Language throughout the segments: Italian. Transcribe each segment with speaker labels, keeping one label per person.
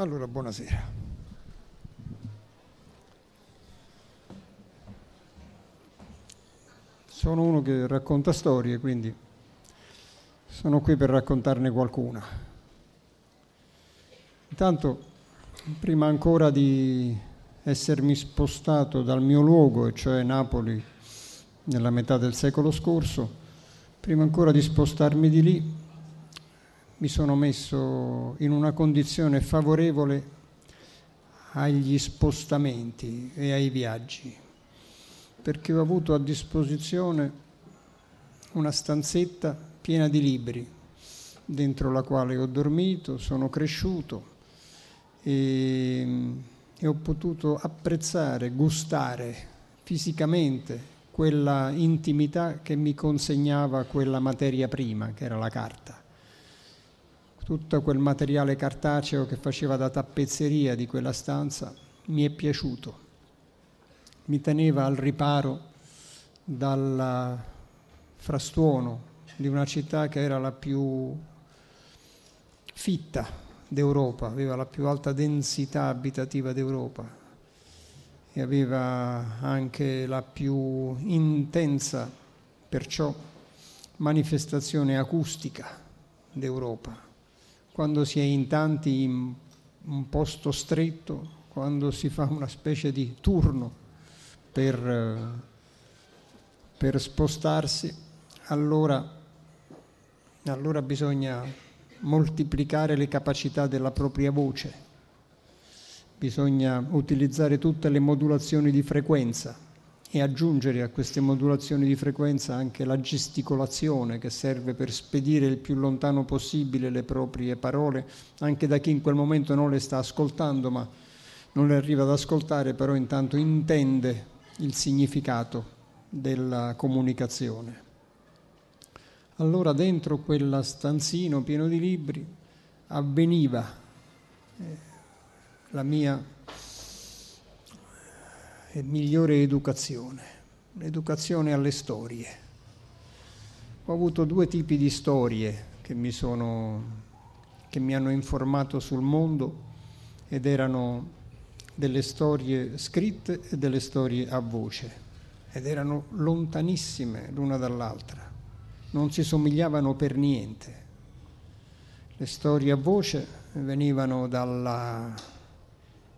Speaker 1: Allora, buonasera. Sono uno che racconta storie, quindi sono qui per raccontarne qualcuna. Intanto, prima ancora di essermi spostato dal mio luogo, e cioè Napoli, nella metà del secolo scorso, prima ancora di spostarmi di lì, mi sono messo in una condizione favorevole agli spostamenti e ai viaggi, perché ho avuto a disposizione una stanzetta piena di libri, dentro la quale ho dormito, sono cresciuto e, e ho potuto apprezzare, gustare fisicamente quella intimità che mi consegnava quella materia prima, che era la carta tutto quel materiale cartaceo che faceva da tappezzeria di quella stanza mi è piaciuto, mi teneva al riparo dal frastuono di una città che era la più fitta d'Europa, aveva la più alta densità abitativa d'Europa e aveva anche la più intensa, perciò, manifestazione acustica d'Europa quando si è in tanti in un posto stretto, quando si fa una specie di turno per, per spostarsi, allora, allora bisogna moltiplicare le capacità della propria voce, bisogna utilizzare tutte le modulazioni di frequenza e aggiungere a queste modulazioni di frequenza anche la gesticolazione che serve per spedire il più lontano possibile le proprie parole, anche da chi in quel momento non le sta ascoltando, ma non le arriva ad ascoltare, però intanto intende il significato della comunicazione. Allora dentro quella stanzino pieno di libri avveniva eh, la mia e migliore educazione, l'educazione alle storie. Ho avuto due tipi di storie che mi, sono, che mi hanno informato sul mondo ed erano delle storie scritte e delle storie a voce ed erano lontanissime l'una dall'altra, non si somigliavano per niente. Le storie a voce venivano dalla,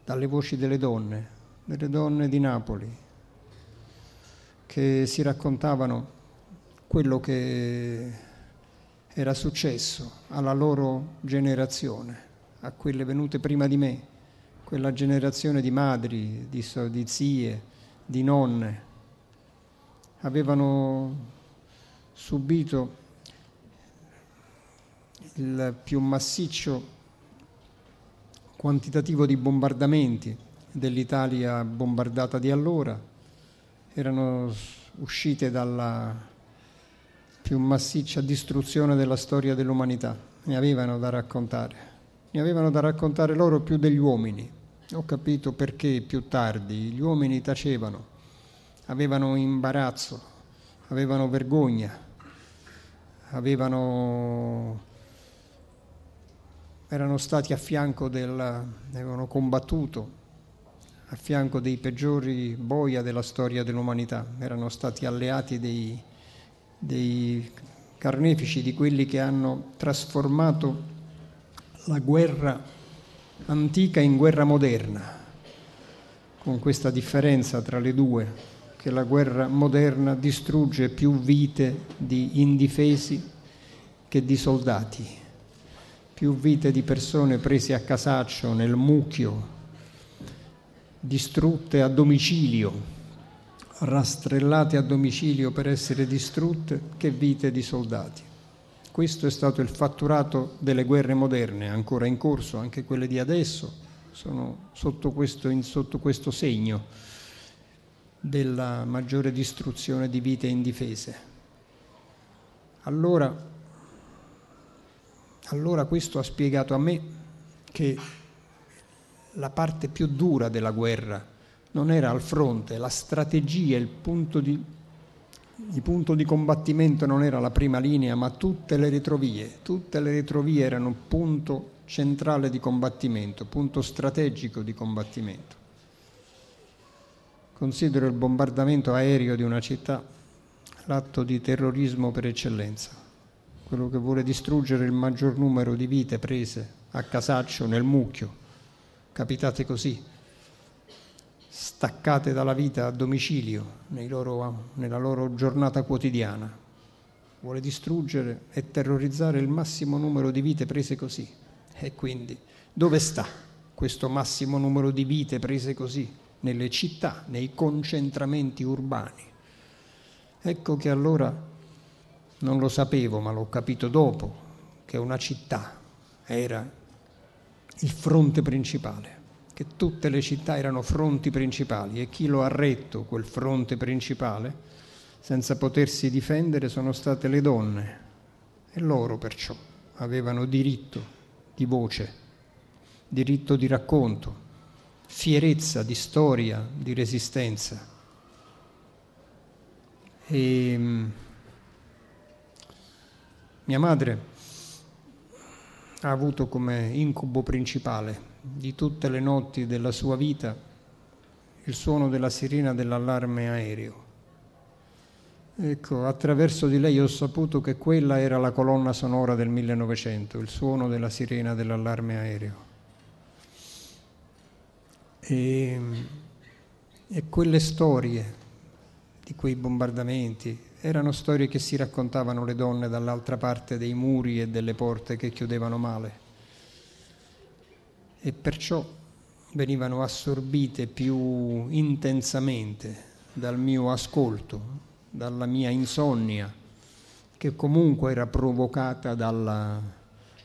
Speaker 1: dalle voci delle donne, delle donne di Napoli che si raccontavano quello che era successo alla loro generazione, a quelle venute prima di me, quella generazione di madri, di, di zie, di nonne. Avevano subito il più massiccio quantitativo di bombardamenti dell'Italia bombardata di allora, erano uscite dalla più massiccia distruzione della storia dell'umanità, ne avevano da raccontare, ne avevano da raccontare loro più degli uomini. Ho capito perché più tardi. Gli uomini tacevano, avevano imbarazzo, avevano vergogna, avevano erano stati a fianco del, avevano combattuto a fianco dei peggiori boia della storia dell'umanità, erano stati alleati dei, dei carnefici, di quelli che hanno trasformato la guerra antica in guerra moderna, con questa differenza tra le due, che la guerra moderna distrugge più vite di indifesi che di soldati, più vite di persone prese a casaccio nel mucchio distrutte a domicilio, rastrellate a domicilio per essere distrutte, che vite di soldati. Questo è stato il fatturato delle guerre moderne, ancora in corso, anche quelle di adesso sono sotto questo, sotto questo segno della maggiore distruzione di vite indifese. Allora, allora questo ha spiegato a me che la parte più dura della guerra non era al fronte, la strategia, il punto di, Il punto di combattimento non era la prima linea, ma tutte le retrovie. Tutte le retrovie erano punto centrale di combattimento, punto strategico di combattimento. Considero il bombardamento aereo di una città l'atto di terrorismo per eccellenza, quello che vuole distruggere il maggior numero di vite prese a casaccio nel mucchio, capitate così, staccate dalla vita a domicilio loro, nella loro giornata quotidiana. Vuole distruggere e terrorizzare il massimo numero di vite prese così. E quindi dove sta questo massimo numero di vite prese così? nelle città, nei concentramenti urbani. Ecco che allora non lo sapevo, ma l'ho capito dopo, che una città era il fronte principale, che tutte le città erano fronti principali e chi lo ha retto quel fronte principale, senza potersi difendere, sono state le donne e loro perciò avevano diritto di voce, diritto di racconto, fierezza di storia, di resistenza. E, mm, mia madre ha avuto come incubo principale di tutte le notti della sua vita il suono della sirena dell'allarme aereo. Ecco, attraverso di lei ho saputo che quella era la colonna sonora del 1900, il suono della sirena dell'allarme aereo. E, e quelle storie di quei bombardamenti erano storie che si raccontavano le donne dall'altra parte dei muri e delle porte che chiudevano male e perciò venivano assorbite più intensamente dal mio ascolto, dalla mia insonnia, che comunque era provocata dalla,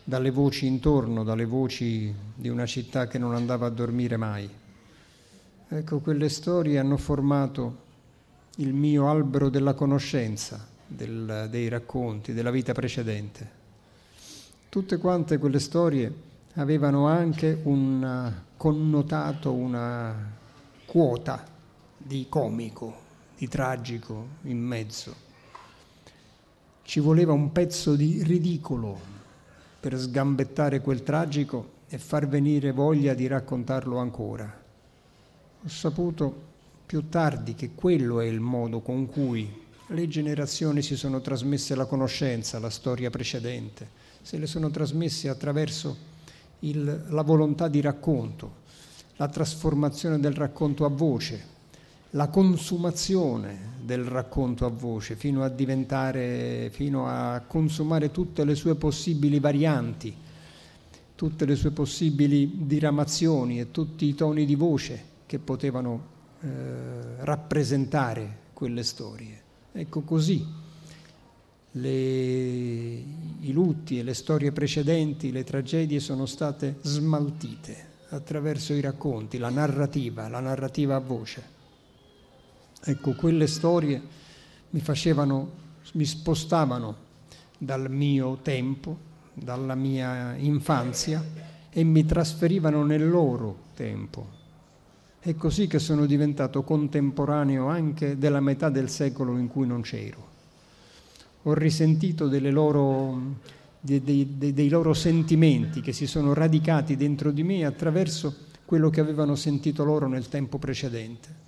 Speaker 1: dalle voci intorno, dalle voci di una città che non andava a dormire mai. Ecco, quelle storie hanno formato il mio albero della conoscenza, del, dei racconti, della vita precedente. Tutte quante quelle storie avevano anche un connotato, una quota di comico, di tragico in mezzo. Ci voleva un pezzo di ridicolo per sgambettare quel tragico e far venire voglia di raccontarlo ancora. Ho saputo più tardi che quello è il modo con cui le generazioni si sono trasmesse la conoscenza, la storia precedente, se le sono trasmesse attraverso il, la volontà di racconto, la trasformazione del racconto a voce, la consumazione del racconto a voce fino a diventare, fino a consumare tutte le sue possibili varianti, tutte le sue possibili diramazioni e tutti i toni di voce che potevano eh, rappresentare quelle storie. Ecco così le, i lutti e le storie precedenti, le tragedie sono state smaltite attraverso i racconti, la narrativa, la narrativa a voce. Ecco, quelle storie mi facevano, mi spostavano dal mio tempo, dalla mia infanzia e mi trasferivano nel loro tempo, è così che sono diventato contemporaneo anche della metà del secolo in cui non c'ero. Ho risentito loro, dei, dei, dei loro sentimenti che si sono radicati dentro di me attraverso quello che avevano sentito loro nel tempo precedente.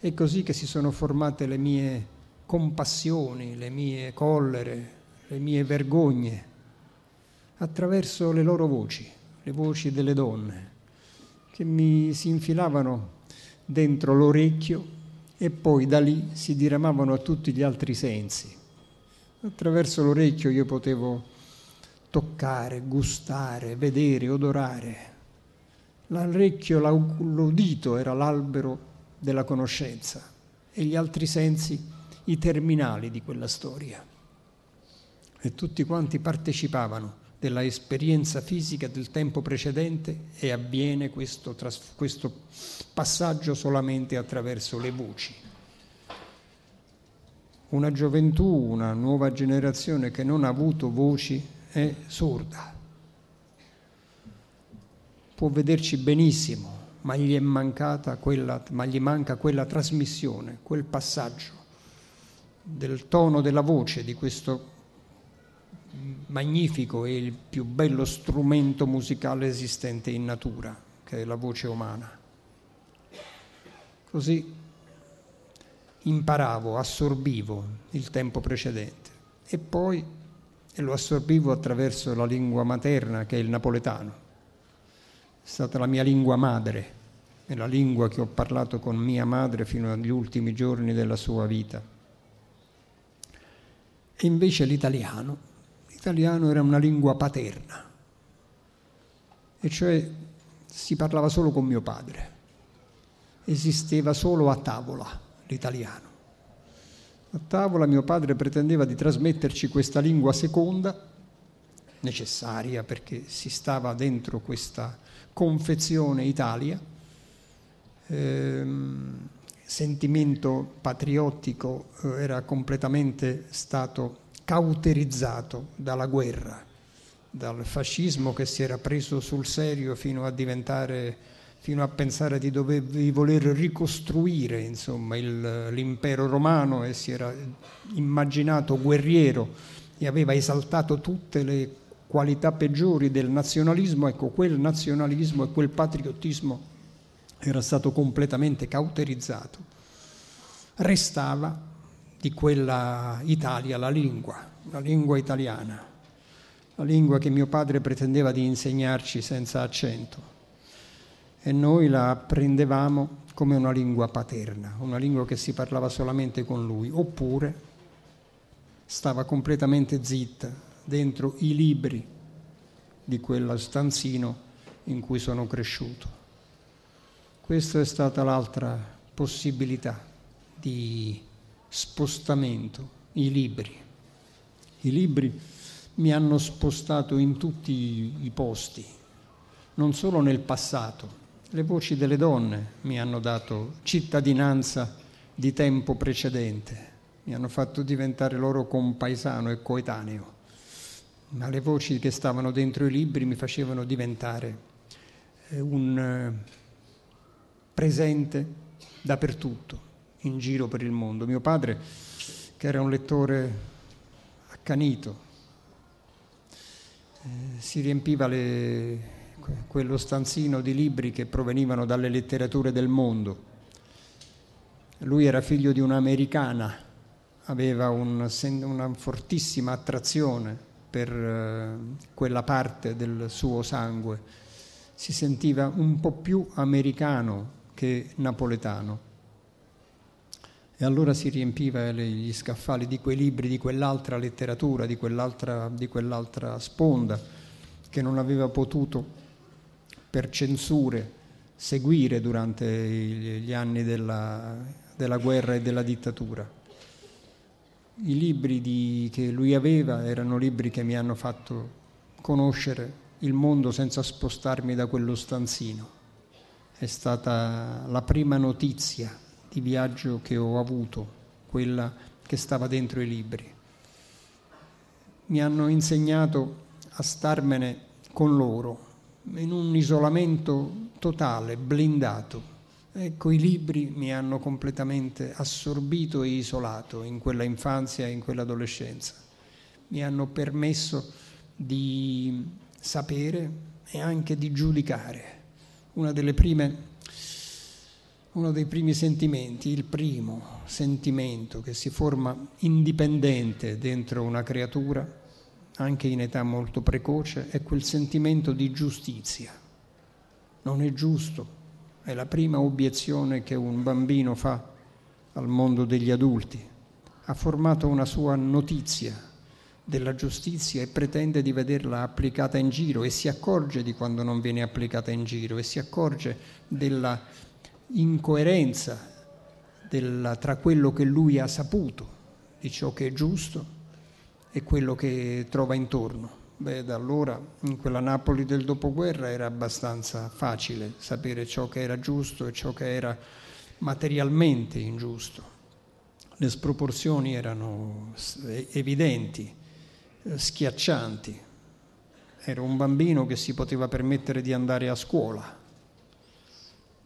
Speaker 1: È così che si sono formate le mie compassioni, le mie collere, le mie vergogne, attraverso le loro voci, le voci delle donne, che mi si infilavano dentro l'orecchio e poi da lì si diramavano a tutti gli altri sensi. Attraverso l'orecchio io potevo toccare, gustare, vedere, odorare. L'orecchio, l'udito era l'albero della conoscenza e gli altri sensi i terminali di quella storia. E tutti quanti partecipavano della esperienza fisica del tempo precedente e avviene questo, questo passaggio solamente attraverso le voci. Una gioventù, una nuova generazione che non ha avuto voci è sorda. Può vederci benissimo, ma gli, quella, ma gli manca quella trasmissione, quel passaggio del tono della voce di questo magnifico e il più bello strumento musicale esistente in natura, che è la voce umana. Così imparavo, assorbivo il tempo precedente e poi lo assorbivo attraverso la lingua materna che è il napoletano. È stata la mia lingua madre, è la lingua che ho parlato con mia madre fino agli ultimi giorni della sua vita. E invece l'italiano, l'italiano era una lingua paterna, e cioè si parlava solo con mio padre, esisteva solo a tavola l'italiano. A tavola mio padre pretendeva di trasmetterci questa lingua seconda, necessaria perché si stava dentro questa confezione Italia, ehm, sentimento patriottico eh, era completamente stato cauterizzato dalla guerra, dal fascismo che si era preso sul serio fino a diventare fino a pensare di, dover, di voler ricostruire insomma, il, l'impero romano e si era immaginato guerriero e aveva esaltato tutte le qualità peggiori del nazionalismo, ecco quel nazionalismo e quel patriottismo era stato completamente cauterizzato. Restava di quella Italia la lingua, la lingua italiana, la lingua che mio padre pretendeva di insegnarci senza accento e noi la apprendevamo come una lingua paterna, una lingua che si parlava solamente con lui, oppure stava completamente zitta dentro i libri di quello stanzino in cui sono cresciuto. Questa è stata l'altra possibilità di spostamento, i libri. I libri mi hanno spostato in tutti i posti, non solo nel passato, le voci delle donne mi hanno dato cittadinanza di tempo precedente, mi hanno fatto diventare loro compaesano e coetaneo, ma le voci che stavano dentro i libri mi facevano diventare eh, un eh, presente dappertutto, in giro per il mondo. Mio padre, che era un lettore accanito, eh, si riempiva le quello stanzino di libri che provenivano dalle letterature del mondo. Lui era figlio di un'americana, aveva un, una fortissima attrazione per eh, quella parte del suo sangue, si sentiva un po' più americano che napoletano. E allora si riempiva gli scaffali di quei libri, di quell'altra letteratura, di quell'altra, di quell'altra sponda che non aveva potuto per censure seguire durante gli anni della, della guerra e della dittatura. I libri di, che lui aveva erano libri che mi hanno fatto conoscere il mondo senza spostarmi da quello stanzino. È stata la prima notizia di viaggio che ho avuto, quella che stava dentro i libri. Mi hanno insegnato a starmene con loro, in un isolamento totale, blindato. Ecco, i libri mi hanno completamente assorbito e isolato in quella infanzia e in quell'adolescenza. Mi hanno permesso di sapere e anche di giudicare. Prime, uno dei primi sentimenti, il primo sentimento che si forma indipendente dentro una creatura anche in età molto precoce, è quel sentimento di giustizia. Non è giusto, è la prima obiezione che un bambino fa al mondo degli adulti. Ha formato una sua notizia della giustizia e pretende di vederla applicata in giro e si accorge di quando non viene applicata in giro e si accorge della incoerenza della, tra quello che lui ha saputo di ciò che è giusto e quello che trova intorno. Beh, da allora in quella Napoli del dopoguerra era abbastanza facile sapere ciò che era giusto e ciò che era materialmente ingiusto. Le sproporzioni erano evidenti, schiaccianti. Era un bambino che si poteva permettere di andare a scuola,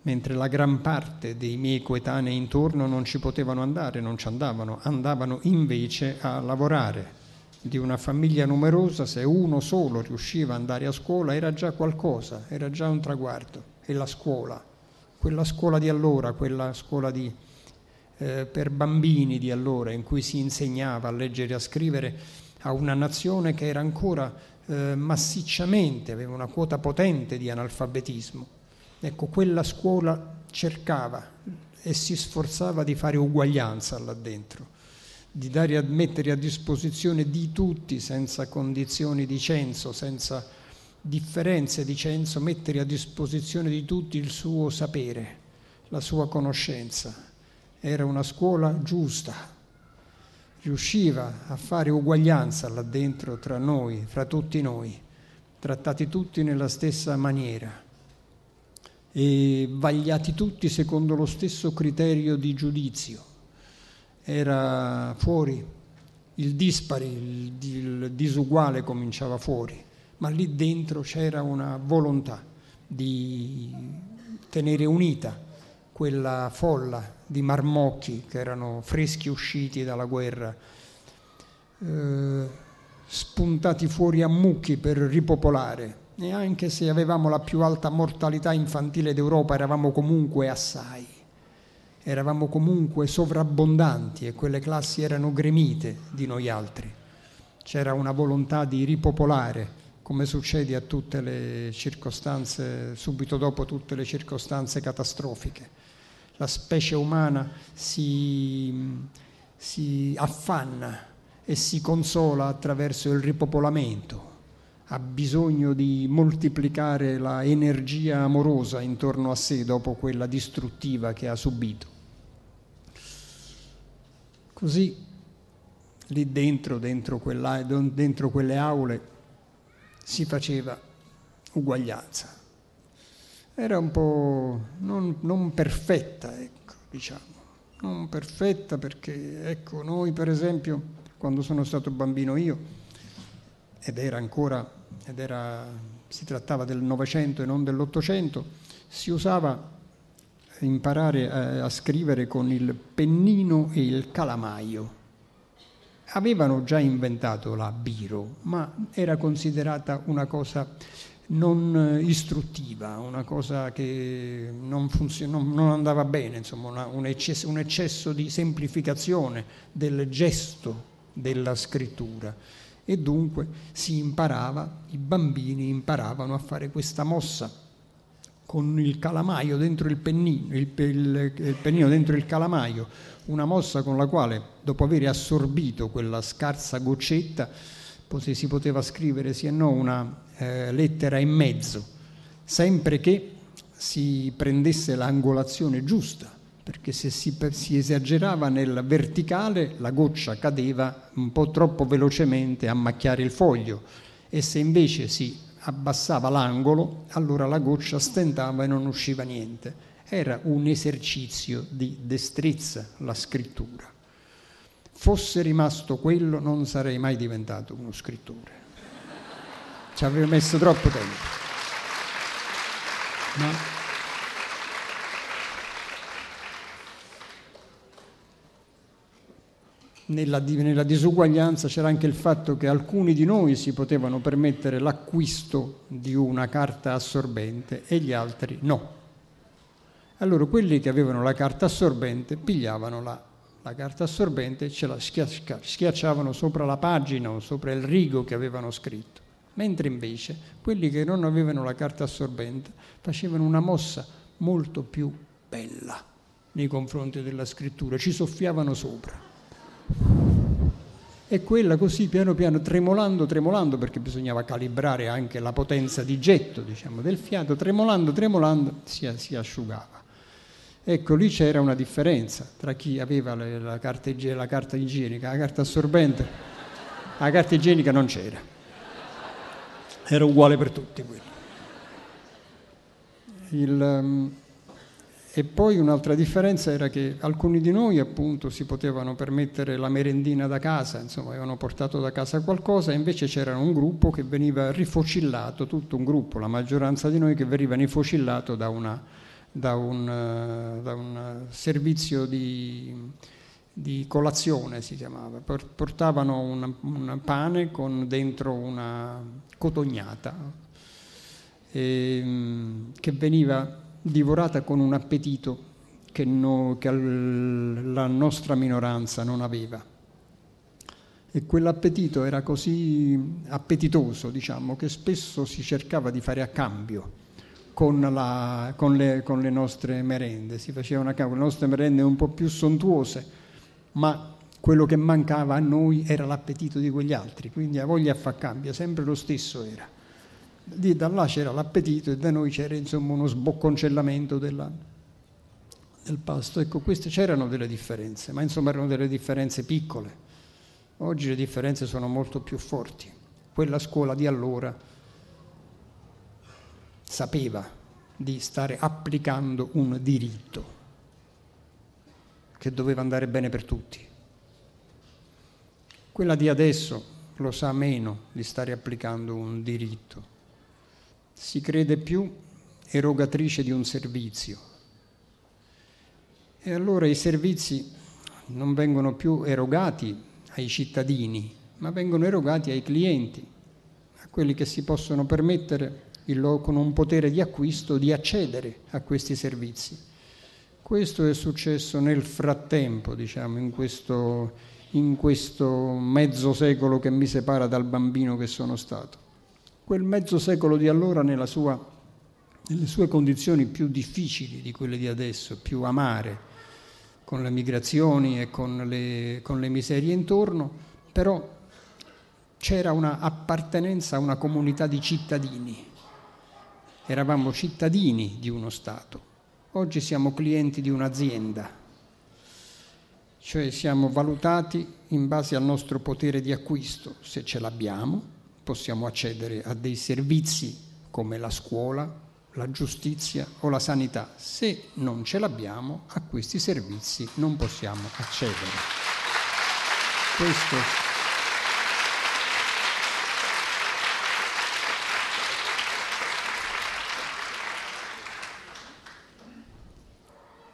Speaker 1: mentre la gran parte dei miei coetanei intorno non ci potevano andare, non ci andavano, andavano invece a lavorare. Di una famiglia numerosa, se uno solo riusciva ad andare a scuola era già qualcosa, era già un traguardo. E la scuola, quella scuola di allora, quella scuola di, eh, per bambini di allora, in cui si insegnava a leggere e a scrivere a una nazione che era ancora eh, massicciamente, aveva una quota potente di analfabetismo Ecco, quella scuola cercava e si sforzava di fare uguaglianza là dentro, di dare mettere a disposizione di tutti, senza condizioni di censo, senza differenze di censo, mettere a disposizione di tutti il suo sapere, la sua conoscenza. Era una scuola giusta, riusciva a fare uguaglianza là dentro tra noi, fra tutti noi, trattati tutti nella stessa maniera e vagliati tutti secondo lo stesso criterio di giudizio. Era fuori, il dispari, il, disuguale cominciava fuori, ma lì dentro c'era una volontà di tenere unita quella folla di marmocchi che erano freschi usciti dalla guerra, eh, spuntati fuori a mucchi per ripopolare e anche se avevamo la più alta mortalità infantile d'Europa, eravamo comunque assai, eravamo comunque sovrabbondanti e quelle classi erano gremite di noi altri. C'era una volontà di ripopolare, come succede a tutte le circostanze, subito dopo tutte le circostanze catastrofiche. La specie umana si, si affanna e si consola attraverso il ripopolamento ha bisogno di moltiplicare la energia amorosa intorno a sé dopo quella distruttiva che ha subito. Così lì dentro, dentro, quella, dentro quelle aule, si faceva uguaglianza. Era un po' non, non perfetta, ecco, diciamo, non perfetta perché, ecco, noi per esempio, quando sono stato bambino io, ed era ancora ed era, si trattava del Novecento e non dell'Ottocento, si usava imparare a, a scrivere con il pennino e il calamaio. Avevano già inventato la biro, ma era considerata una cosa non istruttiva, una cosa che non, funzion- non andava bene, insomma, una, un, eccesso, un eccesso di semplificazione del gesto della scrittura e dunque si imparava, i bambini imparavano a fare questa mossa con il calamaio dentro il pennino, il, il, il pennino dentro il calamaio, una mossa con la quale dopo aver assorbito quella scarsa goccetta si poteva scrivere sì e no una eh, lettera in mezzo, sempre che si prendesse l'angolazione giusta perché se si, si, esagerava nel verticale la goccia cadeva un po' troppo velocemente a macchiare il foglio e se invece si abbassava l'angolo allora la goccia stentava e non usciva niente. Era un esercizio di destrezza la scrittura. Fosse rimasto quello non sarei mai diventato uno scrittore. Ci avevo messo troppo tempo. Ma nella, nella, disuguaglianza c'era anche il fatto che alcuni di noi si potevano permettere l'acquisto di una carta assorbente e gli altri no. Allora quelli che avevano la carta assorbente pigliavano la, la carta assorbente e ce la schiaccia, schiacciavano sopra la pagina o sopra il rigo che avevano scritto. Mentre invece quelli che non avevano la carta assorbente facevano una mossa molto più bella nei confronti della scrittura, ci soffiavano sopra e quella così piano piano tremolando, tremolando, perché bisognava calibrare anche la potenza di getto diciamo, del fiato, tremolando, tremolando, si, si, asciugava. Ecco, lì c'era una differenza tra chi aveva la, la, carta, la carta igienica, la carta assorbente, la carta igienica non c'era, era uguale per tutti quelli. Il, um, e poi un'altra differenza era che alcuni di noi appunto si potevano permettere la merendina da casa, insomma avevano portato da casa qualcosa e invece c'era un gruppo che veniva rifocillato, tutto un gruppo, la maggioranza di noi che veniva rifocillato da una, da un, da un servizio di, di, colazione, si chiamava. Portavano un, pane con dentro una cotognata eh, che veniva divorata con un appetito che, no, che la nostra minoranza non aveva. E quell'appetito era così appetitoso, diciamo, che spesso si cercava di fare a cambio con, la, con, le, con le, nostre merende. Si facevano a cambio, le nostre merende un po' più sontuose, ma quello che mancava a noi era l'appetito di quegli altri, quindi a voglia fa cambio, sempre lo stesso era. Lì da là c'era l'appetito e da noi c'era insomma uno sbocconcellamento della, del pasto. Ecco, queste c'erano delle differenze, ma insomma erano delle differenze piccole. Oggi le differenze sono molto più forti. Quella scuola di allora sapeva di stare applicando un diritto che doveva andare bene per tutti. Quella di adesso lo sa meno di stare applicando un diritto. Si crede più erogatrice di un servizio e allora i servizi non vengono più erogati ai cittadini, ma vengono erogati ai clienti, a quelli che si possono permettere con un potere di acquisto di accedere a questi servizi. Questo è successo nel frattempo, diciamo, in questo, in questo mezzo secolo che mi separa dal bambino che sono stato. Quel mezzo secolo di allora sua, nelle sue condizioni più difficili di quelle di adesso, più amare, con le migrazioni e con le, con le miserie intorno, però c'era una appartenenza a una comunità di cittadini. Eravamo cittadini di uno Stato. Oggi siamo clienti di un'azienda, cioè siamo valutati in base al nostro potere di acquisto. Se ce l'abbiamo, possiamo accedere a dei servizi come la scuola, la giustizia o la sanità. Se non ce l'abbiamo, a questi servizi non possiamo accedere. Questo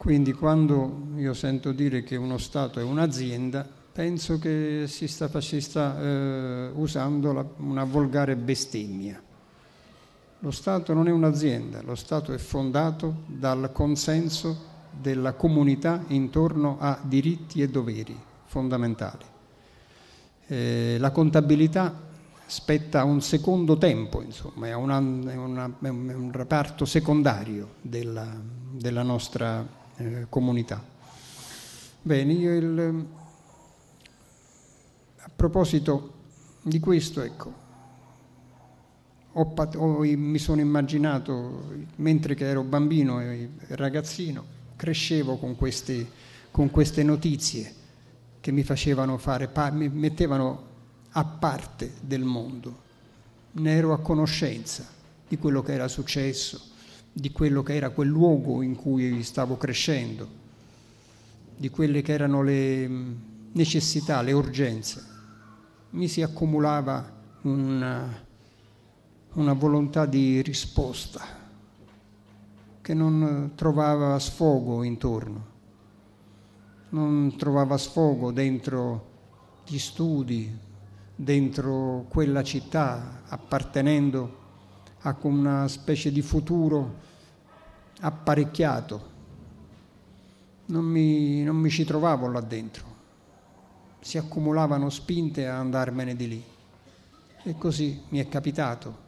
Speaker 1: Quindi quando io sento dire che uno Stato è un'azienda, penso che si sta, si sta eh, usando la, una volgare bestemmia. Lo Stato non è un'azienda, lo Stato è fondato dal consenso della comunità intorno a diritti e doveri fondamentali. Eh, la contabilità spetta a un secondo tempo, insomma, è, una, è, una, è un reparto secondario della, della nostra eh, comunità. Bene, io il, proposito di questo, ecco, ho, ho, mi sono immaginato, mentre che ero bambino e ragazzino, crescevo con queste, con queste notizie che mi facevano fare, mi mettevano a parte del mondo, ne ero a conoscenza di quello che era successo, di quello che era quel luogo in cui stavo crescendo, di quelle che erano le necessità, le urgenze. Mi si accumulava un una volontà di risposta che non trovava sfogo intorno, non trovava sfogo dentro gli studi, dentro quella città, appartenendo a una specie di futuro apparecchiato. Non mi, non mi ci trovavo là dentro, si accumulavano spinte a andarmene di lì. E così mi è capitato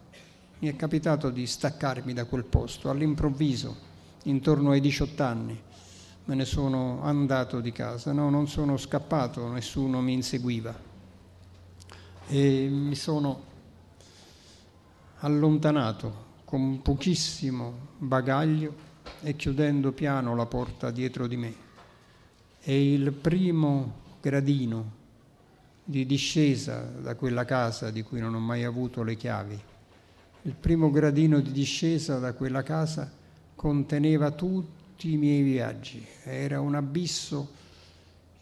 Speaker 1: mi è capitato di staccarmi da quel posto all'improvviso, intorno ai 18 anni. Me ne sono andato di casa, no, non sono scappato, nessuno mi inseguiva. E mi sono allontanato con pochissimo bagaglio e chiudendo piano la porta dietro di me. E il primo gradino di discesa da quella casa di cui non ho mai avuto le chiavi il primo gradino di discesa da quella casa conteneva tutti i miei viaggi, era un abisso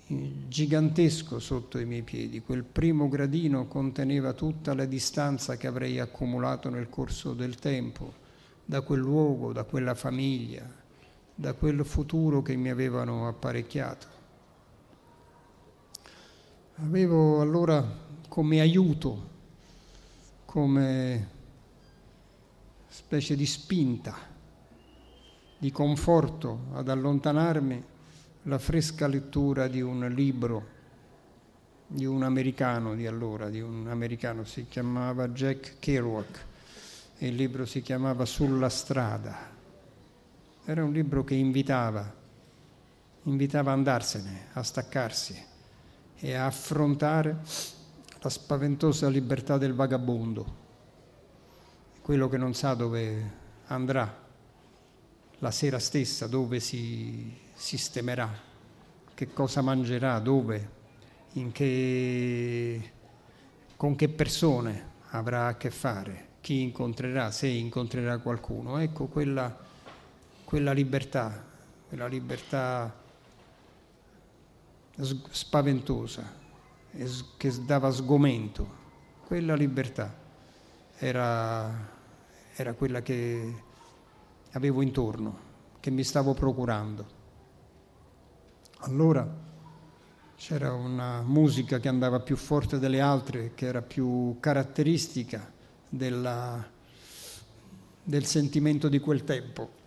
Speaker 1: gigantesco sotto i miei piedi. Quel primo gradino conteneva tutta la distanza che avrei accumulato nel corso del tempo da quel luogo, da quella famiglia, da quel futuro che mi avevano apparecchiato. Avevo allora come aiuto, come specie di spinta, di conforto ad allontanarmi la fresca lettura di un libro di un americano di allora, di un americano si chiamava Jack Kerouac il libro si chiamava Sulla strada. Era un libro che invitava, invitava a andarsene, a staccarsi e a affrontare la spaventosa libertà del vagabondo, quello che non sa dove andrà la sera stessa, dove si sistemerà, che cosa mangerà, dove che, con che persone avrà a che fare, chi incontrerà, se incontrerà qualcuno. Ecco quella, quella libertà, quella libertà spaventosa che dava sgomento, quella libertà era, era quella che avevo intorno, che mi stavo procurando. Allora c'era una musica che andava più forte delle altre, che era più caratteristica della, del sentimento di quel tempo.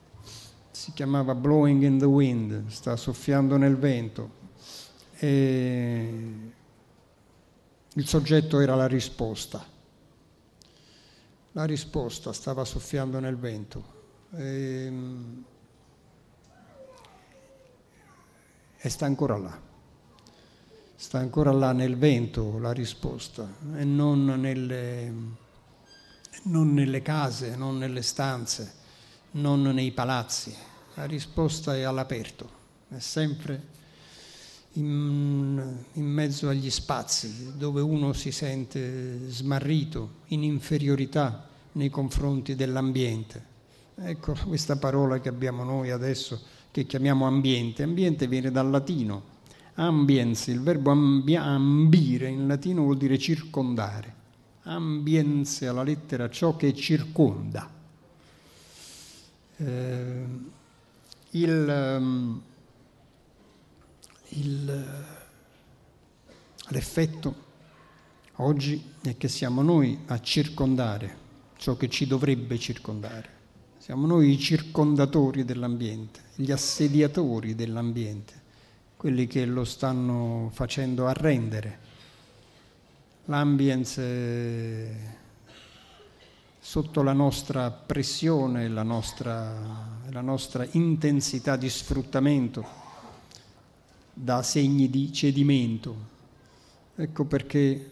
Speaker 1: Si chiamava Blowing in the Wind, sta soffiando nel vento. E il soggetto era la risposta. La risposta stava soffiando nel vento. E, e sta ancora là sta ancora là nel vento la risposta e non nelle, non nelle case, non nelle stanze, non nei palazzi. La risposta è all'aperto, è sempre in, in, mezzo agli spazi dove uno si sente smarrito, in inferiorità nei confronti dell'ambiente. Ecco questa parola che abbiamo noi adesso, che chiamiamo ambiente. Ambiente viene dal latino, Ambiens, il verbo ambi- ambire in latino vuol dire circondare. Ambiens alla lettera ciò che circonda. Eh, il, um, il, l'effetto oggi è che siamo noi a circondare ciò che ci dovrebbe circondare. Siamo noi i circondatori dell'ambiente, gli assediatori dell'ambiente quelli che lo stanno facendo arrendere. L'ambience sotto la nostra pressione, la nostra, la nostra intensità di sfruttamento dà segni di cedimento. Ecco perché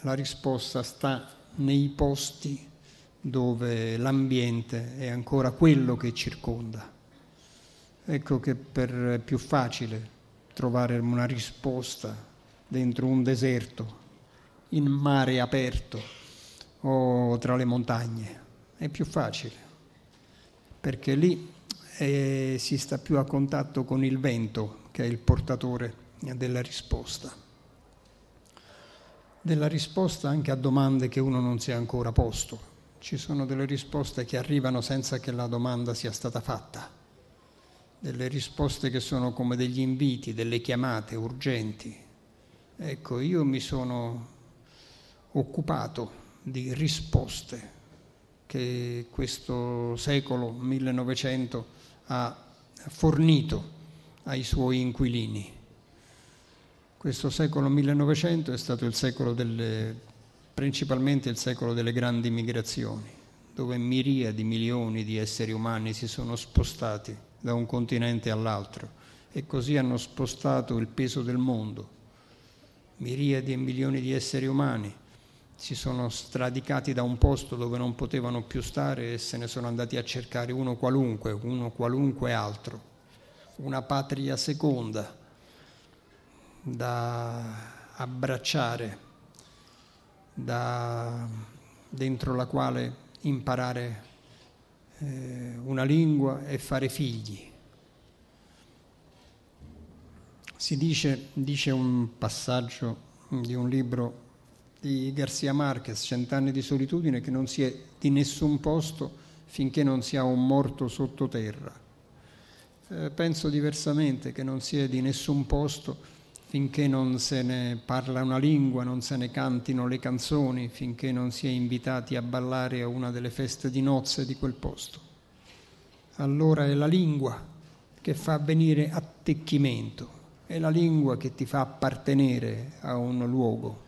Speaker 1: la risposta sta nei posti dove l'ambiente è ancora quello che circonda. Ecco che è più facile trovare una risposta dentro un deserto, in mare aperto o tra le montagne. È più facile, perché lì eh, si sta più a contatto con il vento, che è il portatore della risposta. Della risposta anche a domande che uno non si è ancora posto. Ci sono delle risposte che arrivano senza che la domanda sia stata fatta delle risposte che sono come degli inviti, delle chiamate urgenti. Ecco, io mi sono occupato di risposte che questo secolo 1900 ha fornito ai suoi inquilini. Questo secolo 1900 è stato il secolo delle, principalmente il secolo delle grandi migrazioni, dove miriadi, milioni di esseri umani si sono spostati da un continente all'altro e così hanno spostato il peso del mondo. Miriadi e milioni di esseri umani si sono stradicati da un posto dove non potevano più stare e se ne sono andati a cercare uno qualunque, uno qualunque altro, una patria seconda da abbracciare, da, dentro la quale imparare eh, una lingua e fare figli. Si dice, dice un passaggio di un libro di Garcia Marquez, Cent'anni di solitudine, che non si è di nessun posto finché non si ha un morto sottoterra. eh, penso diversamente, che non sia di nessun posto finché non se ne parla una lingua, non se ne cantino le canzoni, finché non si è invitati a ballare a una delle feste di nozze di quel posto. Allora è la lingua che fa venire attecchimento, è la lingua che ti fa appartenere a un luogo.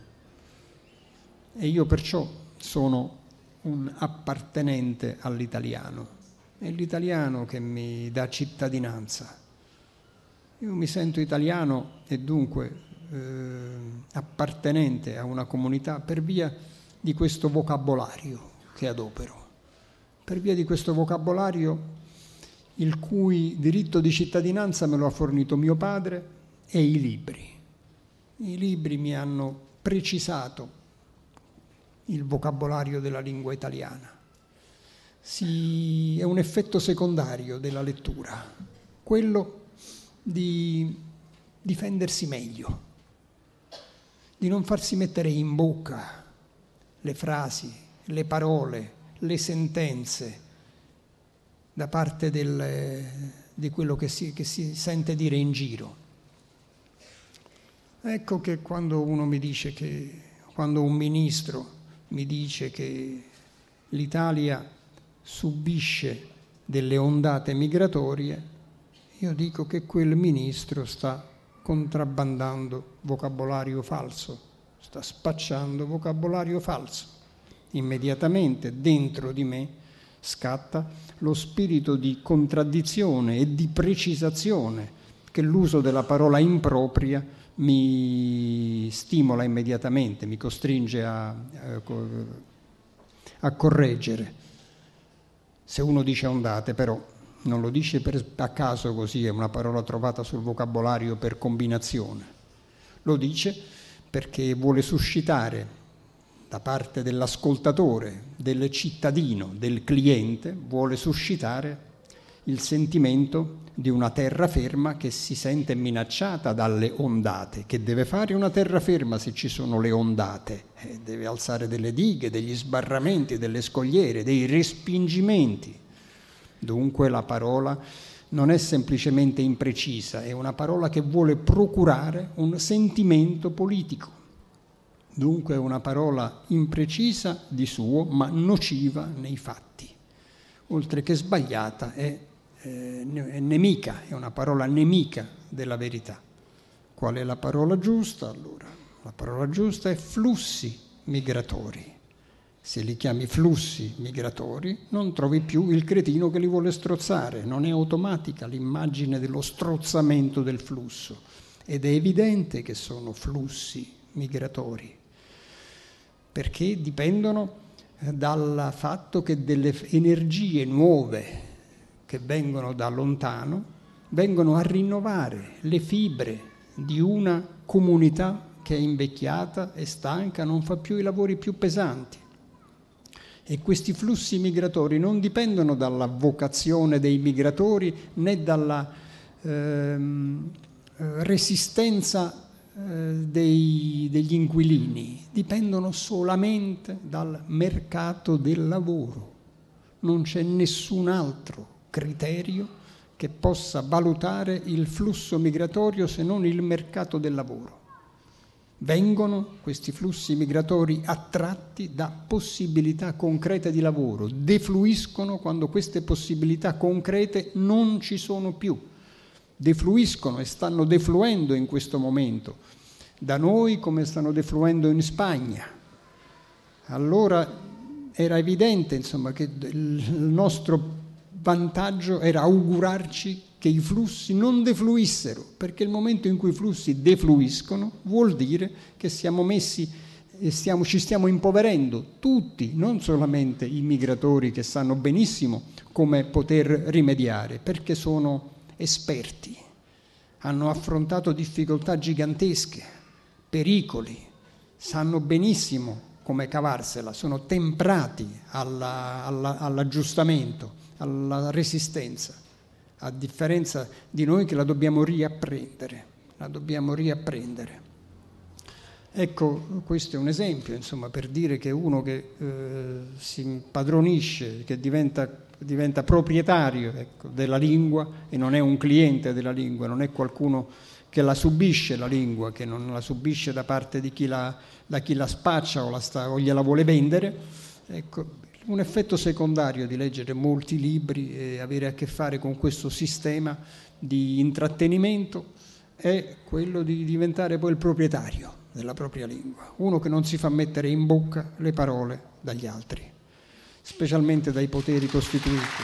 Speaker 1: E io perciò sono un appartenente all'italiano, è l'italiano che mi dà cittadinanza. Io mi sento italiano e dunque eh, appartenente a una comunità per via di questo vocabolario che adopero, per via di questo vocabolario il cui diritto di cittadinanza me lo ha fornito mio padre e i libri. I libri mi hanno precisato il vocabolario della lingua italiana. Si, è un effetto secondario della lettura, quello di difendersi meglio, di non farsi mettere in bocca le frasi, le parole, le sentenze da parte del, di quello che si, che si sente dire in giro. Ecco che quando uno mi dice che, quando un ministro mi dice che l'Italia subisce delle ondate migratorie, io dico che quel ministro sta contrabbandando vocabolario falso, sta spacciando vocabolario falso. Immediatamente dentro di me scatta lo spirito di contraddizione e di precisazione che l'uso della parola impropria mi stimola immediatamente, mi costringe a, a correggere. Se uno dice ondate, però non lo dice per, a caso così, è una parola trovata sul vocabolario per combinazione, lo dice perché vuole suscitare da parte dell'ascoltatore, del cittadino, del cliente, vuole suscitare il sentimento di una terraferma che si sente minacciata dalle ondate. Che deve fare una terraferma se ci sono le ondate? Eh, deve alzare delle dighe, degli sbarramenti, delle scogliere, dei respingimenti. Dunque la parola non è semplicemente imprecisa, è una parola che vuole procurare un sentimento politico. Dunque è una parola imprecisa di suo, ma nociva nei fatti. Oltre che sbagliata, è, eh, nemica, è una parola nemica della verità. Qual è la parola giusta allora? La parola giusta è flussi migratori se li chiami flussi migratori, non trovi più il cretino che li vuole strozzare, non è automatica l'immagine dello strozzamento del flusso ed è evidente che sono flussi migratori, perché dipendono eh, dal fatto che delle energie nuove che vengono da lontano vengono a rinnovare le fibre di una comunità che è invecchiata, è stanca, non fa più i lavori più pesanti e questi flussi migratori non dipendono dalla vocazione dei migratori né dalla ehm, resistenza eh, dei, degli inquilini, dipendono solamente dal mercato del lavoro. Non c'è nessun altro criterio che possa valutare il flusso migratorio se non il mercato del lavoro vengono questi flussi migratori attratti da possibilità concrete di lavoro, defluiscono quando queste possibilità concrete non ci sono più, defluiscono e stanno defluendo in questo momento, da noi come stanno defluendo in Spagna. Allora era evidente insomma, che il nostro vantaggio era augurarci che i flussi non defluissero, perché il momento in cui i flussi defluiscono vuol dire che siamo messi stiamo, ci stiamo impoverendo tutti, non solamente i migratori che sanno benissimo come poter rimediare, perché sono esperti, hanno affrontato difficoltà gigantesche, pericoli, sanno benissimo come cavarsela, sono temprati alla, alla, all'aggiustamento, alla resistenza a differenza di noi che la dobbiamo riapprendere, la dobbiamo riapprendere. Ecco, questo è un esempio, insomma, per dire che uno che eh, si impadronisce, che diventa diventa proprietario ecco, della lingua e non è un cliente della lingua, non è qualcuno che la subisce la lingua, che non la subisce da parte di chi la, da chi la spaccia o, la sta, o gliela vuole vendere. Ecco, un effetto secondario di leggere molti libri e avere a che fare con questo sistema di intrattenimento è quello di diventare poi il proprietario della propria lingua, uno che non si fa mettere in bocca le parole dagli altri, specialmente dai poteri costituiti.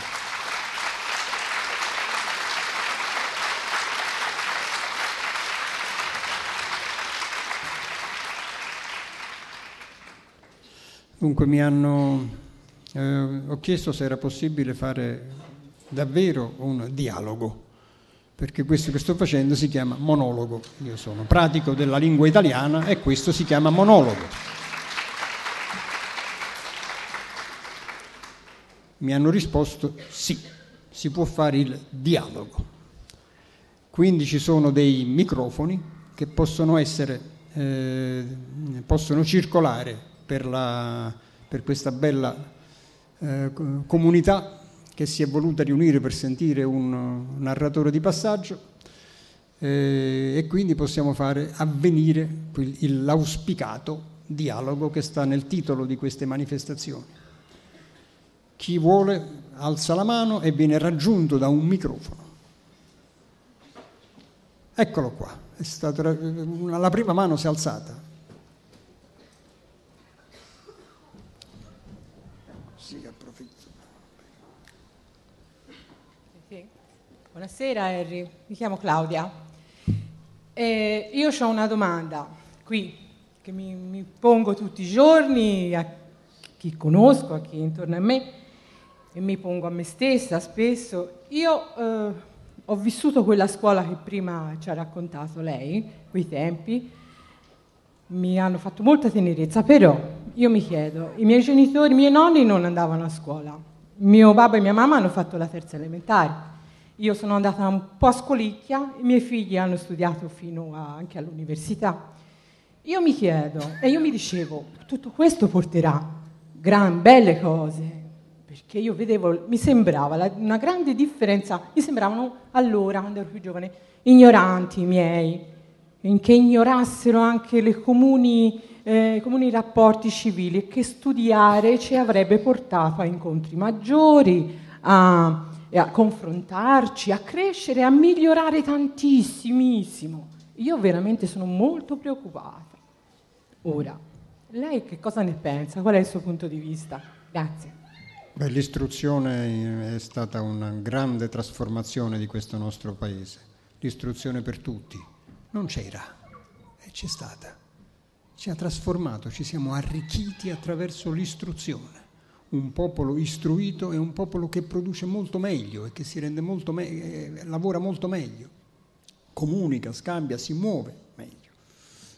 Speaker 1: Dunque mi hanno, eh, ho chiesto se era possibile fare davvero un dialogo perché questo che sto facendo si chiama monologo. Io sono pratico della lingua italiana e questo si chiama monologo. Mi hanno risposto sì, si può fare il dialogo. Quindi ci sono dei microfoni che possono essere, eh, possono circolare per, la, per questa bella eh, comunità che si è voluta riunire per sentire un narratore di passaggio eh, e quindi possiamo fare avvenire l'auspicato dialogo che sta nel titolo di queste manifestazioni. Chi vuole alza la mano e viene raggiunto da un microfono. Eccolo qua, stato, la prima mano si è alzata.
Speaker 2: Buonasera Harry, mi chiamo Claudia. E io ho una domanda qui che mi, mi, pongo tutti i giorni a chi conosco, a chi è intorno a me e mi pongo a me stessa spesso. Io eh, ho vissuto quella scuola che prima ci ha raccontato lei, quei tempi, mi hanno fatto molta tenerezza, però io mi chiedo, i miei genitori, i miei nonni non andavano a scuola, mio babbo e mia mamma hanno fatto la terza elementare io sono andata un po' a scolicchia, i miei figli hanno studiato fino a, anche all'università. Io mi chiedo, e io mi dicevo, tutto questo porterà gran belle cose, perché io vedevo, mi sembrava la, una grande differenza, mi sembravano allora, quando ero più giovane, ignoranti i miei, che ignorassero anche i comuni, eh, comuni rapporti civili e che studiare ci avrebbe portato a incontri maggiori, a a confrontarci, a crescere, a migliorare tantissimissimo. Io veramente sono molto preoccupata. Ora, lei che cosa ne pensa? Qual è il suo punto di vista? Grazie.
Speaker 1: Beh, l'istruzione è stata una grande trasformazione di questo nostro paese. L'istruzione per tutti. Non c'era e c'è stata. Ci ha trasformato, ci siamo arricchiti attraverso l'istruzione un popolo istruito è un popolo che produce molto meglio e che si rende molto me- eh, lavora molto meglio, comunica, scambia, si muove meglio.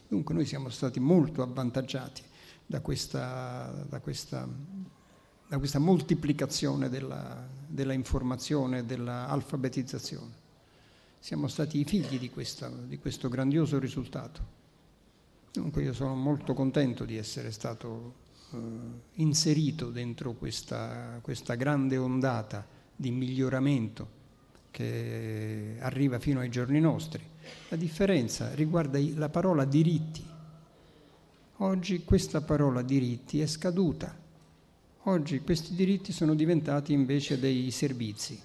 Speaker 1: Dunque noi siamo stati molto avvantaggiati da questa, da questa, da questa moltiplicazione della, della informazione dell'alfabetizzazione. Siamo stati i figli di, questa, di questo grandioso risultato. Dunque io sono molto contento di essere stato eh, inserito dentro questa, questa grande ondata di miglioramento che arriva fino ai giorni nostri. La differenza riguarda la parola diritti. Oggi questa parola diritti è scaduta. Oggi questi diritti sono diventati invece dei servizi.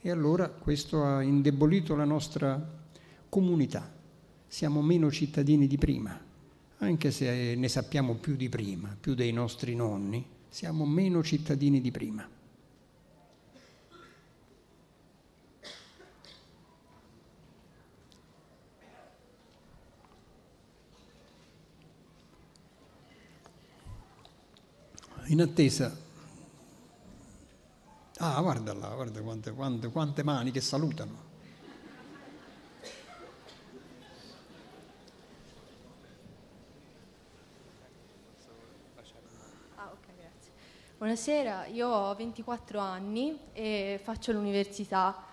Speaker 1: E allora questo ha indebolito la nostra comunità. Siamo meno cittadini di prima anche se ne sappiamo più di prima, più dei nostri nonni, siamo meno cittadini di prima. In attesa. Ah, guarda là, guarda quante, quante, quante mani che salutano.
Speaker 3: Buonasera, io ho 24 anni e faccio l'università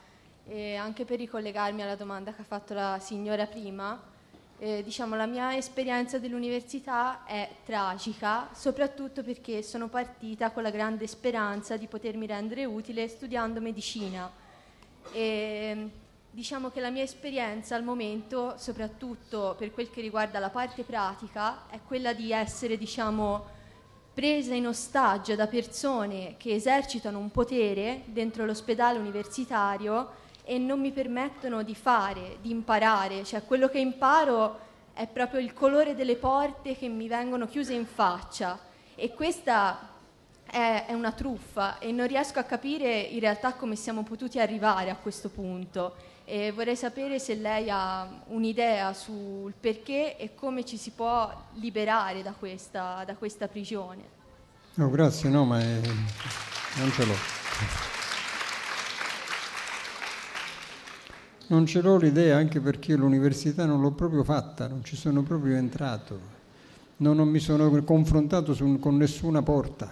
Speaker 3: e anche per ricollegarmi alla domanda che ha fatto la signora prima, Eh, diciamo, la mia esperienza dell'università è tragica, soprattutto perché sono partita con la grande speranza di potermi rendere utile studiando medicina. E, diciamo che la mia esperienza al momento, soprattutto per quel che riguarda la parte pratica, è quella di essere, diciamo, presa in ostaggio da persone che esercitano un potere dentro l'ospedale universitario e non mi permettono di fare, di imparare, cioè quello che imparo è proprio il colore delle porte che mi vengono chiuse in faccia. E questa è, è una truffa e non riesco a capire in realtà come siamo potuti arrivare a questo punto e vorrei sapere se lei ha un'idea sul perché e come ci si può liberare da questa, da questa prigione.
Speaker 1: No, grazie, no, ma è... non ce l'ho. Non ce l'ho l'idea anche perché l'università non l'ho proprio fatta, non ci sono proprio entrato, non, non mi sono confrontato su, con nessuna porta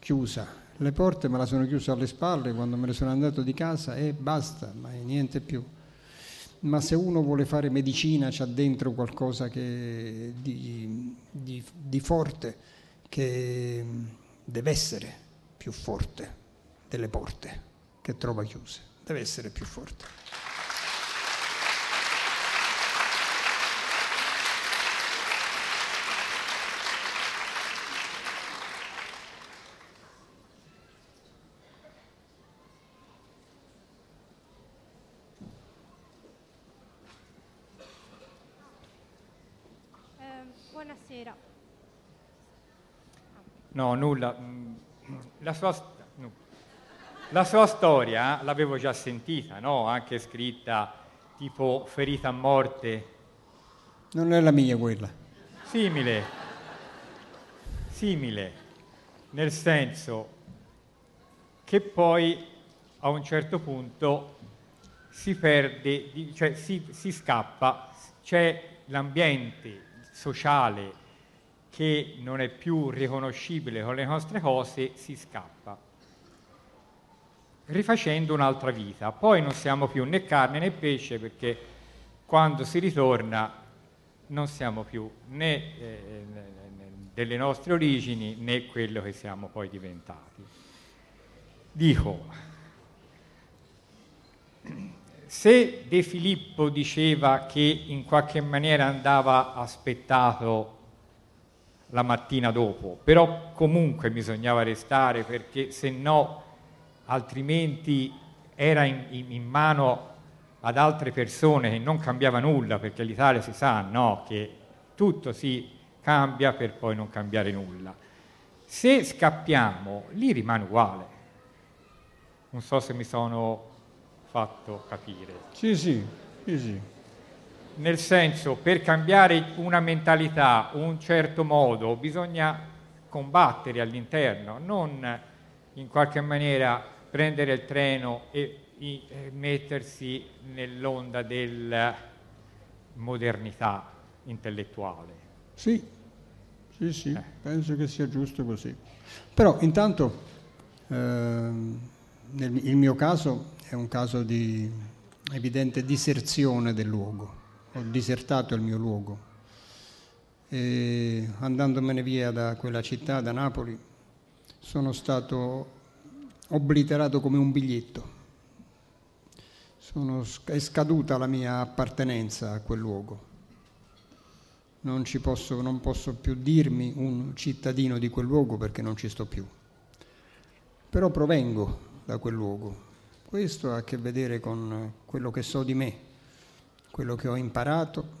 Speaker 1: chiusa. Le porte me la sono chiuse alle spalle quando me ne sono andato di casa e basta, ma niente più. Ma se uno vuole fare medicina c'ha dentro qualcosa che, di, di, di forte che deve essere più forte delle porte che trova chiuse, deve essere più forte.
Speaker 4: Buonasera.
Speaker 5: No, nulla. Mm, la sua, la sua storia l'avevo già sentita, no? Anche scritta tipo ferita a morte.
Speaker 1: Non è la mia quella.
Speaker 5: Simile. Simile. Nel senso che poi a un certo punto si perde, cioè si, si scappa, c'è l'ambiente sociale che non è più riconoscibile con le nostre cose, si scappa, rifacendo un'altra vita. Poi non siamo più né carne né pesce perché quando si ritorna non siamo più né eh, delle nostre origini né quello che siamo poi diventati. Dico, se De Filippo diceva che in qualche maniera andava aspettato la mattina dopo, però comunque bisognava restare perché se no altrimenti era in, in, mano ad altre persone che non cambiava nulla, perché l'Italia si sa no, che tutto si cambia per poi non cambiare nulla. Se scappiamo, lì rimane uguale. Non so se mi sono fatto capire.
Speaker 1: Sì, sì, sì, sì.
Speaker 5: Nel senso, per cambiare una mentalità, un certo modo, bisogna combattere all'interno, non in qualche maniera prendere il treno e, e mettersi nell'onda della modernità intellettuale.
Speaker 1: Sì, sì, sì, eh. penso che sia giusto così. Però intanto, eh, nel mio caso, è un caso di evidente diserzione del luogo. Ho disertato il mio luogo. E andandomene via da quella città, da Napoli, sono stato obliterato come un biglietto. Sono, è scaduta la mia appartenenza a quel luogo. Non, posso, non posso più dirmi un cittadino di quel luogo perché non ci sto più. Però provengo da quel luogo, questo ha a che vedere con quello che so di me, quello che ho imparato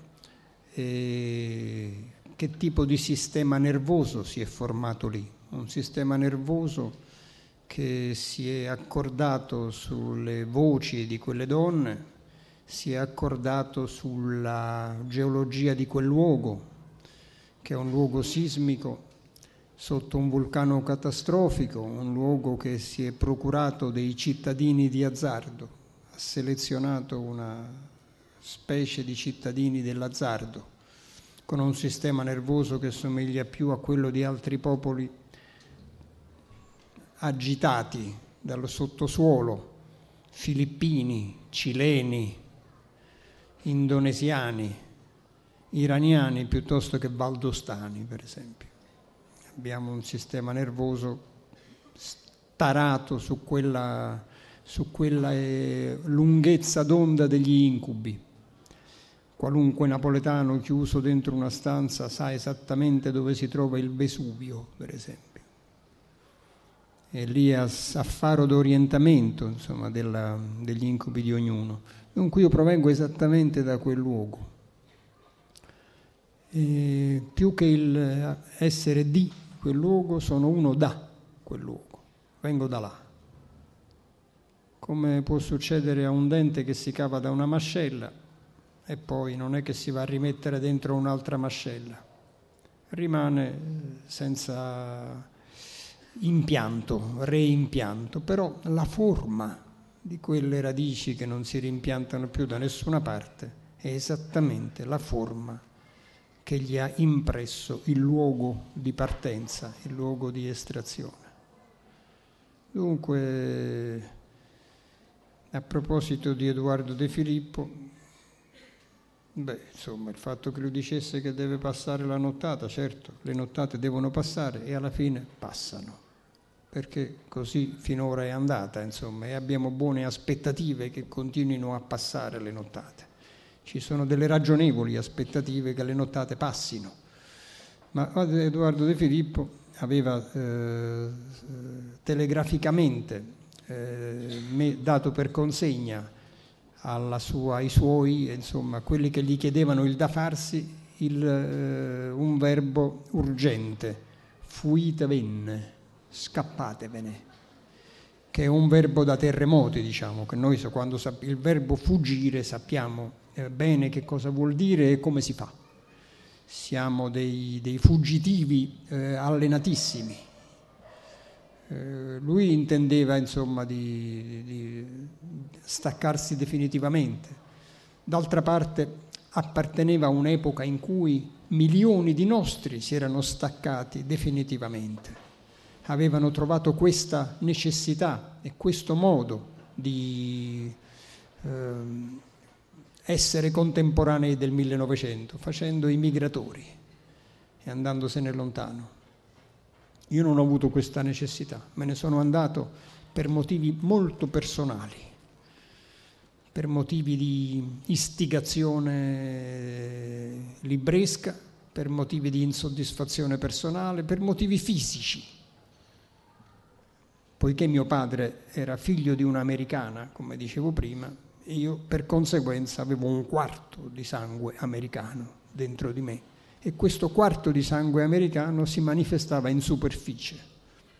Speaker 1: e che tipo di sistema nervoso si è formato lì. Un sistema nervoso che si è accordato sulle voci di quelle donne, si è accordato sulla geologia di quel luogo, che è un luogo sismico sotto un vulcano catastrofico, un luogo che si è procurato dei cittadini di azzardo, ha selezionato una specie di cittadini dell'azzardo, con un sistema nervoso che somiglia più a quello di altri popoli agitati dallo sottosuolo, filippini, cileni, indonesiani, iraniani piuttosto che valdostani, per esempio. Abbiamo un sistema nervoso starato su quella, su quella eh, lunghezza d'onda degli incubi. Qualunque napoletano chiuso dentro una stanza sa esattamente dove si trova il Vesuvio, per esempio. E lì a faro d'orientamento insomma, della, degli incubi di ognuno. Dunque io provengo esattamente da quel luogo. E più che il essere di quel luogo, sono uno da quel luogo, vengo da là. Come può succedere a un dente che si cava da una mascella e poi non è che si va a rimettere dentro un'altra mascella, rimane senza impianto, reimpianto, però la forma di quelle radici che non si rimpiantano più da nessuna parte è esattamente la forma che gli ha impresso il luogo di partenza, il luogo di estrazione. Dunque, a proposito di Edoardo De Filippo, beh, insomma, il fatto che lui dicesse che deve passare la nottata, certo, le nottate devono passare e alla fine passano perché così finora è andata, insomma, e abbiamo buone aspettative che continuino a passare le nottate. Ci sono delle ragionevoli aspettative che le nottate passino. Ma Edoardo De Filippo aveva eh, telegraficamente eh, dato per consegna sua, ai suoi, insomma, quelli che gli chiedevano il da farsi, il, eh, un verbo urgente, fuite venne scappatevene, che è un verbo da terremoti, diciamo, che noi quando il verbo fuggire sappiamo eh, bene che cosa vuol dire e come si fa. Siamo dei, dei fuggitivi eh, allenatissimi. Eh, lui intendeva insomma di, di staccarsi definitivamente. D'altra parte apparteneva a un'epoca in cui milioni di nostri si erano staccati definitivamente avevano trovato questa necessità e questo modo di eh, essere contemporanei del 1900, facendo i migratori e andandosene lontano. Io non ho avuto questa necessità, me ne sono andato per motivi molto personali, per motivi di istigazione libresca, per motivi di insoddisfazione personale, per motivi fisici. Poiché mio padre era figlio di un'americana, come dicevo prima, io per conseguenza avevo un quarto di sangue americano dentro di me e questo quarto di sangue americano si manifestava in superficie.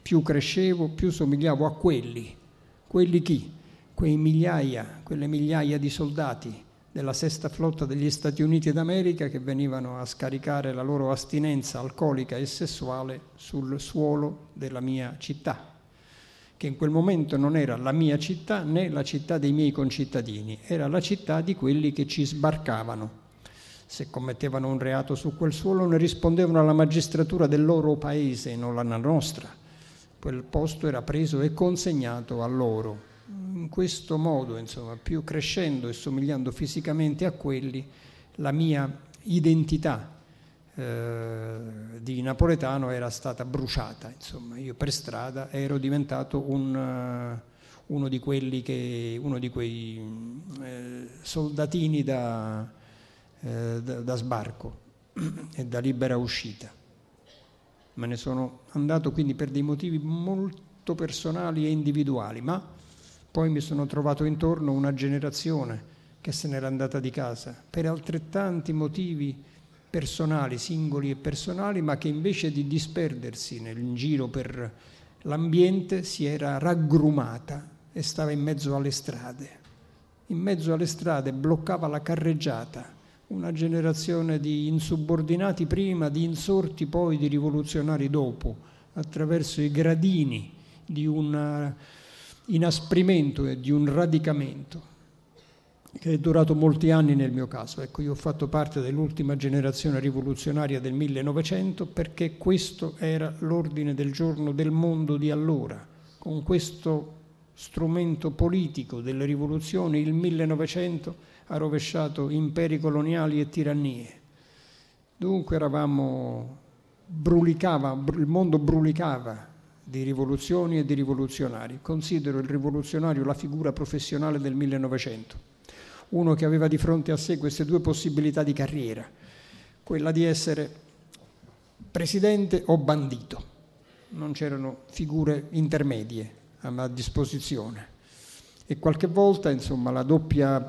Speaker 1: Più crescevo, più somigliavo a quelli. Quelli chi? Quei migliaia, quelle migliaia di soldati della sesta flotta degli Stati Uniti d'America che venivano a scaricare la loro astinenza alcolica e sessuale sul suolo della mia città, che in quel momento non era la mia città né la città dei miei concittadini, era la città di quelli che ci sbarcavano. Se commettevano un reato su quel suolo ne rispondevano alla magistratura del loro paese, non alla nostra. Quel posto era preso e consegnato a loro. In questo modo, insomma, più crescendo e somigliando fisicamente a quelli, la mia identità eh, di napoletano era stata bruciata, insomma, io per strada ero diventato un, uh, uno di che, uno di quei uh, soldatini da, da, da sbarco e da libera uscita. Me ne sono andato quindi per dei motivi molto personali e individuali, ma poi mi sono trovato intorno una generazione che se n'era andata di casa per altrettanti motivi personali, singoli e personali, ma che invece di disperdersi nel giro per l'ambiente si era raggrumata e stava in mezzo alle strade. In mezzo alle strade bloccava la carreggiata, una generazione di insubordinati prima, di insorti poi, di rivoluzionari dopo, attraverso i gradini di un inasprimento e di un radicamento che è durato molti anni nel mio caso. Ecco, io ho fatto parte dell'ultima generazione rivoluzionaria del 1900 perché questo era l'ordine del giorno del mondo di allora. Con questo strumento politico delle rivoluzioni il 1900 ha rovesciato imperi coloniali e tirannie. Dunque eravamo, brulicava, il mondo brulicava di rivoluzioni e di rivoluzionari. Considero il rivoluzionario la figura professionale del 1900, uno che aveva di fronte a sé queste due possibilità di carriera, quella di essere presidente o bandito. Non c'erano figure intermedie a disposizione e qualche volta insomma, la doppia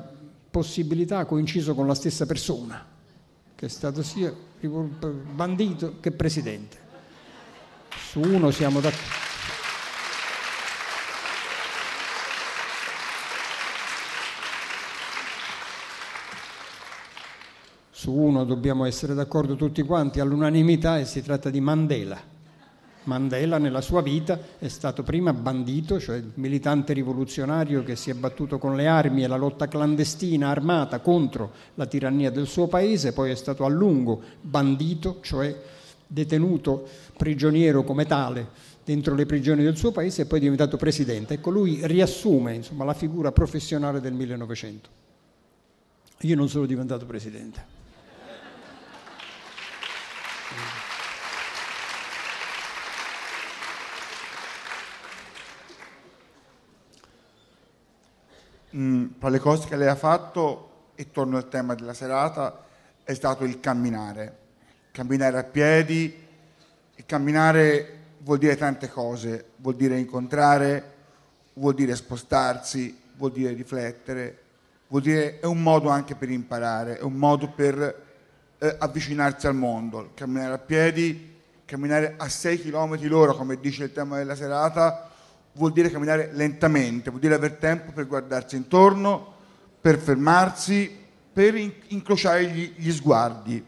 Speaker 1: possibilità ha coinciso con la stessa persona che è stato sia bandito che presidente. Su uno siamo d'accordo. Su uno dobbiamo essere d'accordo tutti quanti all'unanimità e si tratta di Mandela. Mandela nella sua vita è stato prima bandito, cioè militante rivoluzionario che si è battuto con le armi e la lotta clandestina armata contro la tirannia del suo paese, poi è stato a lungo bandito, cioè detenuto prigioniero come tale dentro le prigioni del suo paese e poi è diventato presidente. Ecco, lui riassume insomma, la figura professionale del 1900. Io non sono diventato presidente.
Speaker 4: Mh, tra le cose che lei ha fatto, e torno al tema della serata, è stato il camminare. Camminare a piedi, il camminare vuol dire tante cose, vuol dire incontrare, vuol dire spostarsi, vuol dire riflettere, vuol dire è un modo anche per imparare, è un modo per eh, avvicinarsi al mondo. Camminare a piedi, camminare a 6 km l'ora, come dice il tema della serata, vuol dire camminare lentamente, vuol dire avere tempo per guardarsi intorno, per fermarsi, per incrociare gli, gli sguardi.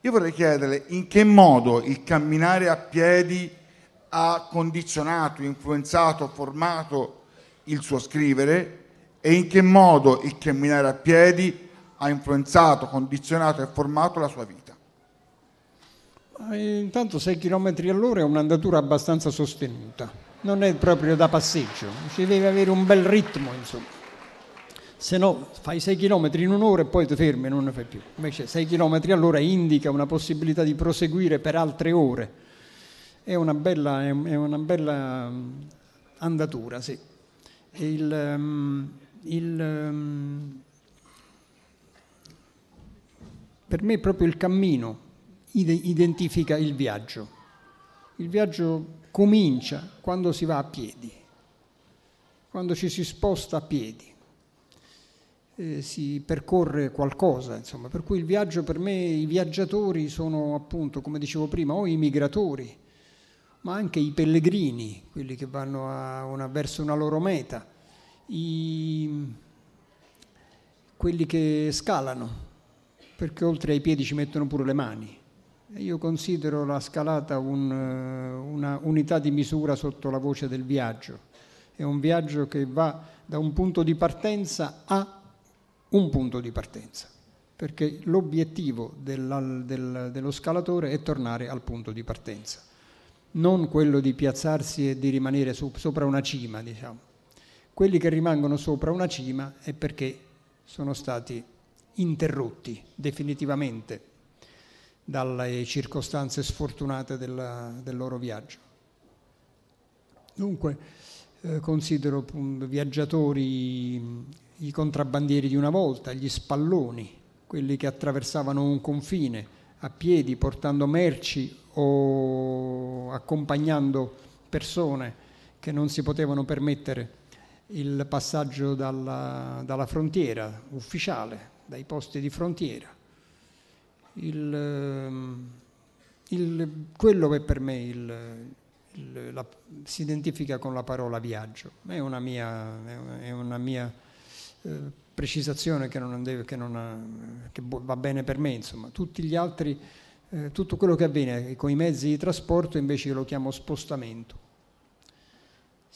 Speaker 4: Io vorrei chiederle in che modo il camminare a piedi ha condizionato, influenzato, formato il suo scrivere e in che modo il camminare a piedi ha influenzato, condizionato e formato la sua vita.
Speaker 1: Intanto 6 km all'ora è un'andatura abbastanza sostenuta non è proprio da passeggio, ci deve avere un bel ritmo, insomma. Se no fai 6 km in un'ora e poi ti fermi e non ne fai più. Invece 6 km all'ora indica una possibilità di proseguire per altre ore. È una bella, è una bella mm, andatura, sì. Il, um, il, um, per me proprio il cammino identifica il viaggio. Il viaggio comincia quando si va a piedi, quando ci si sposta a piedi, eh, si percorre qualcosa, insomma. Per cui il viaggio per me, i viaggiatori sono appunto, come dicevo prima, o i migratori, ma anche i pellegrini, quelli che vanno una, verso una loro meta, i, quelli che scalano, perché oltre ai piedi ci mettono pure le mani. Io considero la scalata un, eh, una unità di misura sotto la voce del viaggio. È un viaggio che va da un punto di partenza a un punto di partenza, perché l'obiettivo del, dello scalatore è tornare al punto di partenza, non quello di piazzarsi e di rimanere su, sopra una cima, diciamo. Quelli che rimangono sopra una cima è perché sono stati interrotti definitivamente dalle circostanze sfortunate del, del loro viaggio. Dunque eh, considero appunto, viaggiatori i contrabbandieri di una volta, gli spalloni, quelli che attraversavano un confine a piedi portando merci o accompagnando persone che non si potevano permettere il passaggio dalla, dalla frontiera ufficiale, dai posti di frontiera il, ehm, il, quello che per me il, la, si identifica con la parola viaggio. È una mia, è una mia eh, precisazione che, non deve, che, non ha, che, va bene per me. Insomma. Tutti gli altri, eh, tutto quello che avviene con i mezzi di trasporto invece lo chiamo spostamento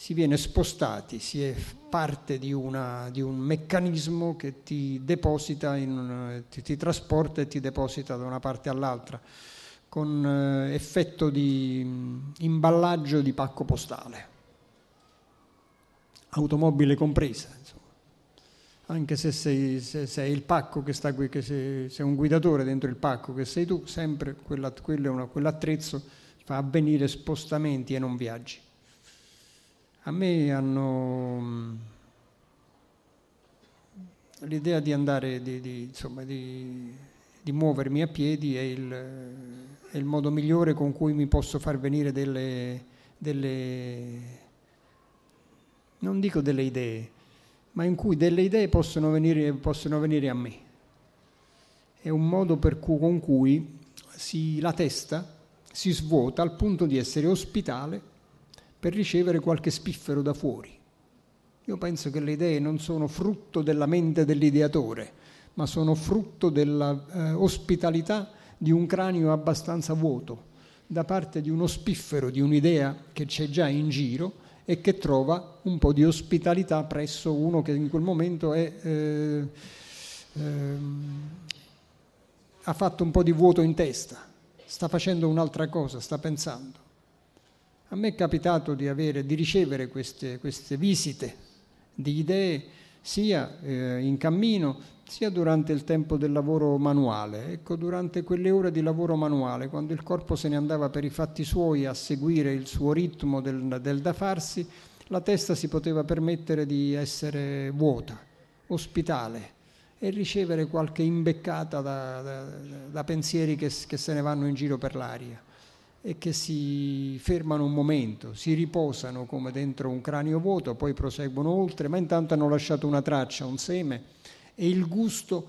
Speaker 1: si viene spostati, si è parte di, una, di un meccanismo che ti deposita, in, ti, ti, trasporta e ti deposita da una parte all'altra, con eh, effetto di imballaggio di pacco postale, automobile compresa. Anche se sei, se sei il pacco che sta qui, che sei, sei, un guidatore dentro il pacco che sei tu, sempre quella, una, quell'attrezzo fa avvenire spostamenti e non viaggi. A me hanno mm, l'idea di andare, di, di, insomma, di, di, muovermi a piedi è il, è il, modo migliore con cui mi posso far venire delle, delle non dico delle idee, ma in cui delle idee possono venire, possono venire a me. È un modo cui, con cui si, la testa si svuota al punto di essere ospitale per ricevere qualche spiffero da fuori. Io penso che le idee non sono frutto della mente dell'ideatore, ma sono frutto dell'ospitalità eh, di un cranio abbastanza vuoto, da parte di uno spiffero, di un'idea che c'è già in giro e che trova un po' di ospitalità presso uno che in quel momento è, eh, eh, ha fatto un po' di vuoto in testa, sta facendo un'altra cosa, sta pensando. A me è capitato di, avere, di ricevere queste, queste, visite di idee sia eh, in cammino sia durante il tempo del lavoro manuale. Ecco, durante quelle ore di lavoro manuale, quando il corpo se ne andava per i fatti suoi a seguire il suo ritmo del, del da farsi, la testa si poteva permettere di essere vuota, ospitale e ricevere qualche imbeccata da, da, da pensieri che, che se ne vanno in giro per l'aria e che si fermano un momento, si riposano come dentro un cranio vuoto, poi proseguono oltre, ma intanto hanno lasciato una traccia, un seme e il gusto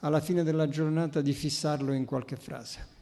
Speaker 1: alla fine della giornata di fissarlo in qualche frase.